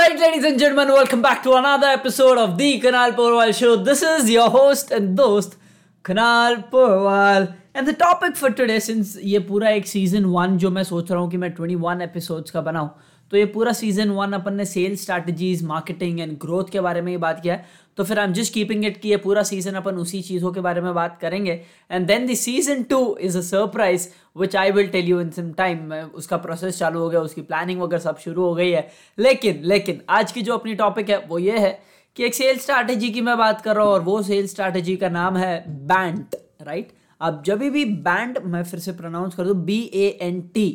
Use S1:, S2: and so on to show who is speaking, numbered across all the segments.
S1: right, ladies and gentlemen, welcome back to another episode of the Kanal Porwal Show. This is your host and dost, Kanal Porwal. And the topic for today, since ये पूरा एक season one जो मैं सोच रहा हूँ कि मैं 21 एपिसोड्स का बनाऊँ तो ये पूरा सीज़न वन अपन ने sale strategies marketing and growth के बारे में ही बात किया है। तो फिर I am just keeping it कि ये पूरा सीज़न अपन उसी चीज़ों के बारे में बात करेंगे। And then the season two is a surprise which I will tell you in some time उसका प्रोसेस चालू हो गया, उसकी प्लानिंग वगैरह सब शुरू हो गई है। लेकिन लेकिन, आज की जो अपनी टॉपिक है, वो ये है कि एक सेल स्ट्रैटेजी की मैं बात कर रहा हूँ, और वो सेल स्ट्रैटेजी का नाम है बैंड राइट अब जब भी बैंड मैं फिर से प्रोनाउंस कर दूँ B A N T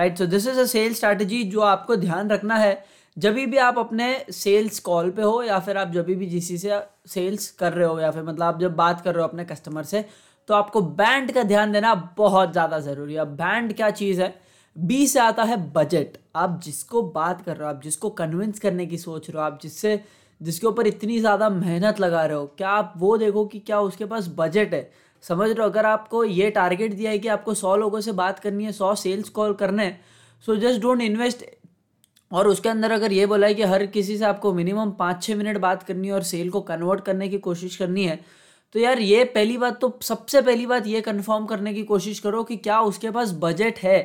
S1: right so this is a sale strategy जो आपको ध्यान रखना है। जब भी आप अपने सेल्स कॉल पे हो या फिर आप जब भी जिसी से सेल्स कर रहे हो या फिर मतलब आप जब बात कर रहे हो अपने कस्टमर से तो आपको बैंड का ध्यान देना बहुत ज़्यादा ज़रूरी है। बैंड क्या चीज़ है? बी से आता है बजट आप जिसको बात कर रहे हो, आप जिसको कन्विंस करने की सोच रहे हो, आप जिससे, जिसके ऊपर इतनी ज़्यादा मेहनत लगा रहे हो, क्या आप वो देखो कि क्या उसके पास बजट है? समझ रहे हो? अगर आपको ये टारगेट दिया है कि आपको सौ लोगों से बात करनी है, सौ सेल्स कॉल करने हैं सो जस्ट डोंट इन्वेस्ट और उसके अंदर अगर ये बोला है कि हर किसी से आपको मिनिमम पाँच छः मिनट बात करनी है और सेल को कन्वर्ट करने की कोशिश करनी है तो यार ये पहली बात तो सबसे पहली बात ये कन्फर्म करने की कोशिश करो कि क्या उसके पास बजट है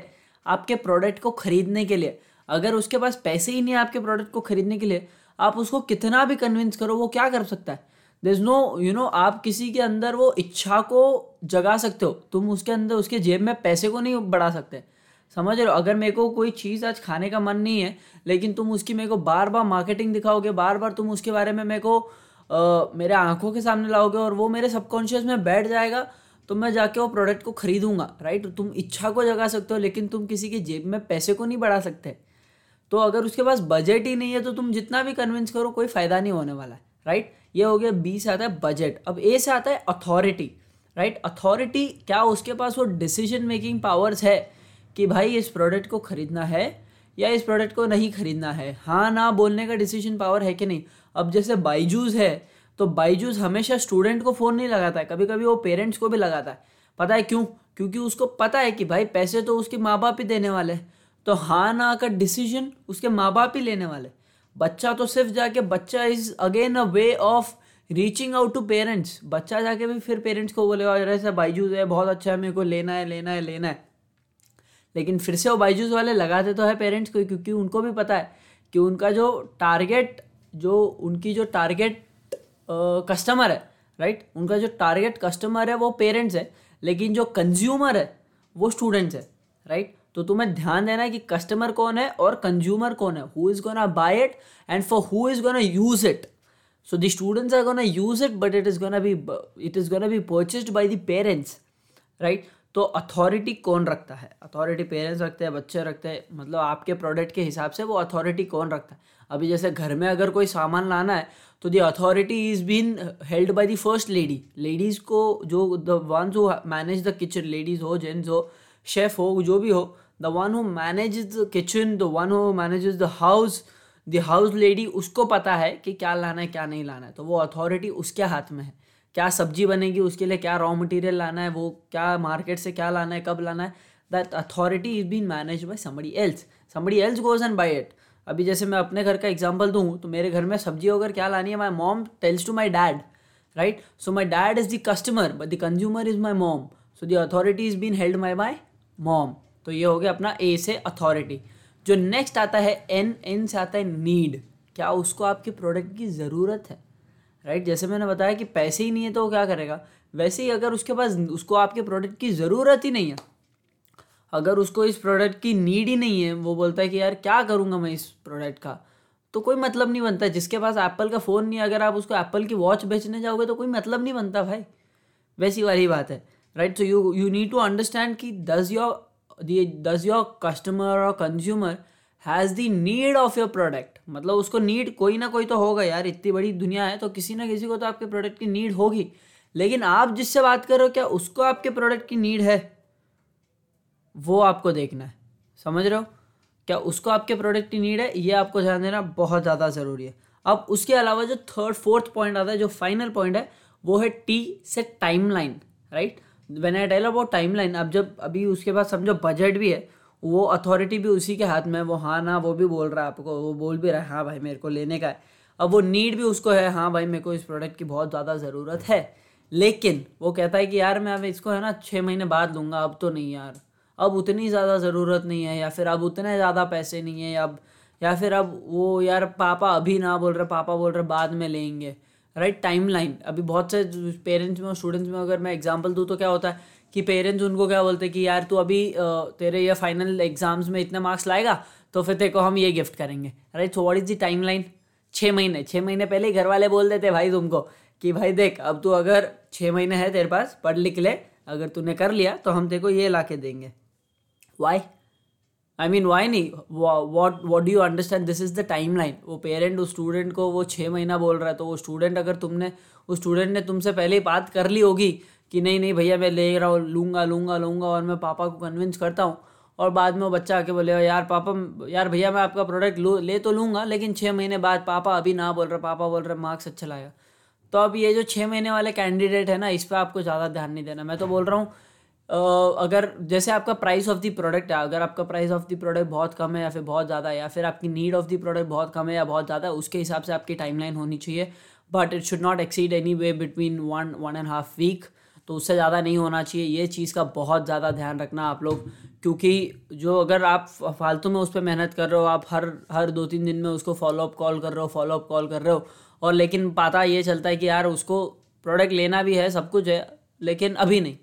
S1: आपके प्रोडक्ट को खरीदने के लिए। अगर उसके पास पैसे ही नहीं है आपके प्रोडक्ट को खरीदने के लिए, आप उसको कितना भी कन्विंस करो, वो क्या कर सकता है? There is no you know आप किसी के अंदर वो इच्छा को जगा सकते हो। तुम उसके अंदर उसके जेब में पैसे को नहीं बढ़ा सकते। समझ रहे हो? अगर मेरे को कोई चीज़ आज खाने का मन नहीं है लेकिन तुम उसकी मेरे को बार बार मार्केटिंग दिखाओगे बार बार तुम उसके बारे में मेरे को आ, मेरे आँखों के सामने लाओगे और वो मेरे सबकॉन्शियस में बैठ जाएगा तो मैं जाके वो प्रोडक्ट को खरीदूँगा राइट तुम इच्छा को जगा सकते हो लेकिन तुम किसी की जेब में पैसे को नहीं बढ़ा सकते। तो अगर उसके पास बजट ही नहीं है तो तुम जितना भी कन्विंस करो कोई फ़ायदा नहीं होने वाला है। राइट? ये हो गया, बी से आता है बजट अब ए से आता है अथॉरिटी राइट? अथॉरिटी क्या उसके पास वो डिसीज़न मेकिंग पावर्स है कि भाई इस प्रोडक्ट को खरीदना है या इस प्रोडक्ट को नहीं खरीदना है? हाँ ना बोलने का डिसीज़न पावर है कि नहीं? अब जैसे बाईजूस है तो बाईजूस हमेशा स्टूडेंट को फ़ोन नहीं लगाता है. कभी कभी वो पेरेंट्स को भी लगाता है. पता है क्यों? क्योंकि उसको पता है कि भाई पैसे तो उसके माँ बाप ही देने वाले हैं. तो हाँ ना का डिसीज़न उसके माँ बाप ही लेने वाले बच्चा तो सिर्फ़ जाके, बच्चा is again a way of reaching out to parents बच्चा जाके भी फिर पेरेंट्स को बोलेगा, अरे सर बाईजूस है, बहुत अच्छा है, मेरे को लेना है लेना है लेना है. लेकिन फिर से वो बाईजूस वाले लगाते तो है पेरेंट्स को, क्योंकि उनको भी पता है कि उनका जो टारगेट जो उनकी जो टारगेट कस्टमर है राइट उनका जो टारगेट कस्टमर है, वो पेरेंट्स है, लेकिन जो कंज्यूमर है, वो स्टूडेंट्स है राइट तो तुम्हें ध्यान देना है कि कस्टमर कौन है और कंज्यूमर कौन है who is gonna buy it and for who is gonna use it so the students are gonna use it but it is gonna be it is gonna be purchased by the parents right तो authority कौन रखता है? Authority parents रखते हैं, बच्चे रखते हैं मतलब आपके प्रोडक्ट के हिसाब से वो अथॉरिटी कौन रखता है? अभी जैसे घर में अगर कोई सामान लाना है तो the authority is been held by the first lady ladies को जो the ones who manage the kitchen ladies हो जेंट्स हो शेफ हो, जो भी हो the one who manage the kitchen the one who manage the house the house lady उसको पता है कि क्या लाना है, क्या नहीं लाना है। तो वो अथॉरिटी उसके हाथ में है। क्या सब्ज़ी बनेगी, उसके लिए क्या रॉ मटेरियल लाना है, वो क्या मार्केट से क्या लाना है, कब लाना है। That authority is been manage by somebody else somebody else goes and buy it अभी जैसे मैं अपने घर का एग्ज़ाम्पल दूँ तो मेरे घर में सब्ज़ी अगर क्या लानी है my mom tells to my dad right so my dad is the customer but the consumer is my mom so the authority is been held my my mom तो ये हो गया अपना ए से अथॉरिटी जो नेक्स्ट आता है एन एन से आता है नीड क्या उसको आपके प्रोडक्ट की ज़रूरत है? Right right? जैसे मैंने बताया कि पैसे ही नहीं है तो वो क्या करेगा? वैसे ही अगर उसके पास, उसको आपके प्रोडक्ट की ज़रूरत ही नहीं है, अगर उसको इस प्रोडक्ट की नीड ही नहीं है, वो बोलता है कि यार क्या करूँगा मैं इस प्रोडक्ट का? तो कोई मतलब नहीं बनता। जिसके पास एप्पल का फ़ोन नहीं अगर आप उसको एप्पल की वॉच बेचने जाओगे तो कोई मतलब नहीं बनता भाई। वैसी वाली बात है। Right so you you need to understand कि does your does your customer or consumer has the need of your product मतलब उसको नीड कोई ना कोई तो होगा यार, इतनी बड़ी दुनिया है तो किसी ना किसी को तो आपके प्रोडक्ट की नीड होगी। लेकिन आप जिससे बात कर रहे हो, क्या उसको आपके प्रोडक्ट की नीड है? वो आपको देखना है। समझ रहे हो? क्या उसको आपके प्रोडक्ट की नीड है? ये आपको ध्यान देना बहुत ज़्यादा ज़रूरी है। अब उसके अलावा जो थर्ड फोर्थ पॉइंट आता है, जो फाइनल पॉइंट है, वो है टी से timeline right when I tell about timeline अब जब अभी उसके पास समझो बजट भी है, वो अथॉरिटी भी उसी के हाथ में वो हाँ ना, वो भी बोल रहा है आपको, वो बोल भी रहा है हाँ भाई मेरे को लेने का है। अब वो नीड भी उसको है हाँ भाई मेरे को इस प्रोडक्ट की बहुत ज़्यादा ज़रूरत है। लेकिन वो कहता है कि यार मैं अब इसको है ना छः महीने बाद लूँगा, अब तो नहीं यार। अब उतनी ज़्यादा ज़रूरत नहीं है, या फिर अब उतने ज़्यादा पैसे नहीं है अब या फिर अब वो यार पापा अभी ना बोल रहे, पापा बोल रहे, बाद में लेंगे। राइट टाइम लाइन अभी बहुत से पेरेंट्स में और स्टूडेंट्स में अगर मैं एग्ज़ाम्पल दूँ तो क्या होता है कि पेरेंट्स उनको क्या बोलते हैं कि यार तू अभी तेरे ये फाइनल एग्ज़ाम्स में इतने मार्क्स लाएगा तो फिर तेरे को हम ये गिफ्ट करेंगे। Right so what is the timeline छः महीने। छः महीने पहले ही घर वाले बोल देते भाई तुमको कि भाई देख, अब तू अगर छः महीने है तेरे पास, पढ़ लिख ले, अगर तूने कर लिया तो हम तेरे को ये ला के देंगे। वाई आई मीन वाई नहीं? What what do you understand this is the timeline वो पेरेंट उस स्टूडेंट को वो छः महीना बोल रहा है तो वो स्टूडेंट अगर तुमने, उस स्टूडेंट ने तुमसे पहले ही बात कर ली होगी कि नहीं नहीं भैया, मैं ले रहा हूँ, लूँगा लूँगा लूँगा और मैं पापा को कन्विंस करता हूँ। और बाद में वो बच्चा आके बोले यार पापा, यार भैया, मैं आपका प्रोडक्ट लू, ले तो लूँगा, लेकिन छः महीने बाद पापा अभी ना बोल रहे, पापा बोल रहे मार्क्स अच्छा लाएगा तो अब ये जो छः महीने वाले कैंडिडेट है ना, इस पर आपको ज़्यादा ध्यान नहीं देना। मैं तो बोल रहा हूँ अगर जैसे आपका प्राइस ऑफ़ द प्रोडक्ट है, अगर आपका प्राइस ऑफ़ द प्रोडक्ट बहुत कम है या फिर बहुत ज़्यादा या फिर आपकी नीड ऑफ़ द प्रोडक्ट बहुत कम है या बहुत ज़्यादा है, उसके हिसाब से आपकी टाइमलाइन होनी चाहिए। But it should not exceed any way between one one and half week तो उससे ज़्यादा नहीं होना चाहिए। ये चीज़ का बहुत ज़्यादा ध्यान रखना आप लोग। क्योंकि जो अगर आप फालतू में उस पर मेहनत कर रहे हो, आप हर हर दो तीन दिन में उसको फॉलोअप कॉल कर रहे हो फॉलोअप कॉल कर रहे हो, और लेकिन पता ये चलता है कि यार उसको प्रोडक्ट लेना भी है, सब कुछ है, लेकिन अभी नहीं।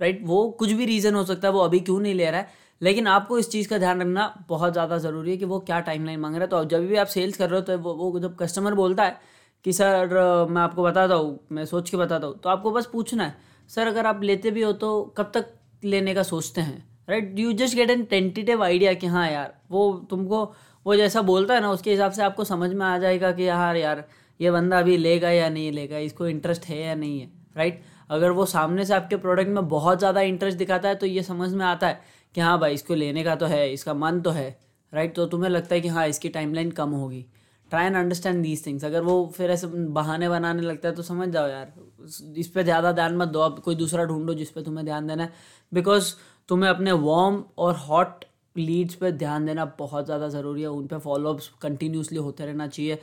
S1: राइट? वो कुछ भी रीज़न हो सकता है वो अभी क्यों नहीं ले रहा है? लेकिन आपको इस चीज़ का ध्यान रखना बहुत ज़्यादा ज़रूरी है कि वो क्या टाइमलाइन मांग रहा है। तो जब भी आप सेल्स कर रहे हो तो वो, वो जब कस्टमर बोलता है कि सर मैं आपको बताता हूँ मैं सोच के बताता हूँ तो आपको बस पूछना है सर अगर आप लेते भी हो तो कब तक लेने का सोचते हैं? Right? You just get an tentative idea कि हाँ यार वो तुमको वो जैसा बोलता है ना उसके हिसाब से आपको समझ में आ जाएगा कि यार यार ये बंदा अभी लेगा या नहीं लेगा इसको इंटरेस्ट है या नहीं है राइट अगर वो सामने से आपके प्रोडक्ट में बहुत ज़्यादा इंटरेस्ट दिखाता है तो ये समझ में आता है कि हाँ भाई, इसको लेने का तो है, इसका मन तो है राइट तो तुम्हें लगता है कि हाँ इसकी टाइमलाइन कम होगी। Try and understand these things अगर वो फिर ऐसे बहाने बनाने लगता है तो समझ जाओ यार। इस पर ज़्यादा ध्यान मत दो। अब कोई दूसरा ढूंढो जिस पर तुम्हें ध्यान देना है। बिकॉज़ तुम्हें अपने वार्म और हॉट लीड्स पे ध्यान देना बहुत ज़्यादा ज़रूरी है। उन पर फॉलोअप्स कंटिन्यूसली होते रहना चाहिए।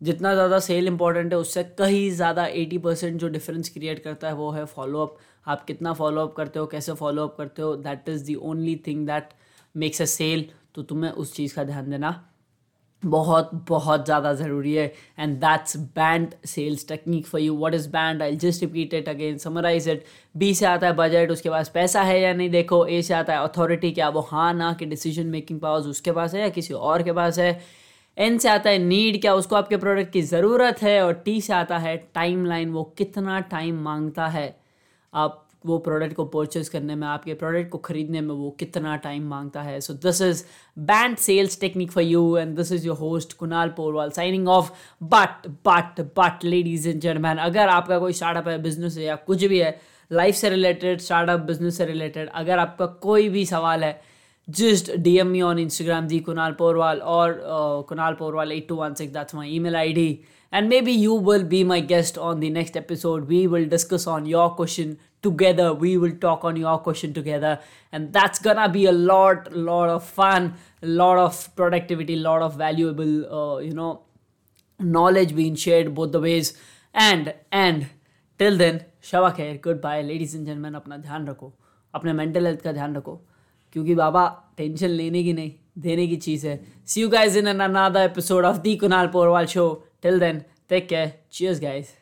S1: जितना ज़्यादा सेल इंपॉर्टेंट है, उससे कहीं ज़्यादा एटी परसेंट जो डिफरेंस क्रिएट करता है वो है फॉलोअप आप कितना फॉलोअप करते हो, कैसे फॉलोअप करते हो that is the only thing that makes a sale तो तुम्हें उस चीज़ का ध्यान देना बहुत बहुत ज़्यादा ज़रूरी है। And that's BANT sales technique for you what is BANT I just repeat it again summarise it B से आता है बजट उसके पास पैसा है या नहीं? देखो ए से आता है अथॉरिटी क्या? वो हाँ ना, कि डिसीज़न मेकिंग पावर्स उसके पास है या किसी और के पास है? एन से आता है नीड क्या, उसको आपके प्रोडक्ट की ज़रूरत है और टी से आता है टाइम लाइन वो कितना टाइम माँगता है। आप वो प्रोडक्ट को परचेज करने में, आपके प्रोडक्ट को खरीदने में वो कितना टाइम माँगता है। So this is BANT sales technique for you and this is your host Kunal Porwal signing off but but but ladies and gentleman अगर आपका कोई स्टार्टअप है बिज़नेस है या कुछ भी है लाइफ से रिलेटेड स्टार्टअप बिज़नेस से रिलेटेड अगर आपका कोई भी सवाल है just DM me on Instagram, the Kunal Porwal or uh, Kunal Porwal 8216. That's my email ID. And maybe you will be my guest on the next episode. We will discuss on your question together. We will talk on your question together. And that's gonna be a lot, lot of fun, a lot of productivity, a lot of valuable, uh, you know, knowledge being shared both the ways. And, and, till then, शवा खैर good bye ladies and gentleman अपना ध्यान रखो अपने mental health का ध्यान रखो क्योंकि बाबा टेंशन लेने की नहीं, देने की चीज़ है। See you guys in another episode of the Kunal Porwal show till then take care cheers guys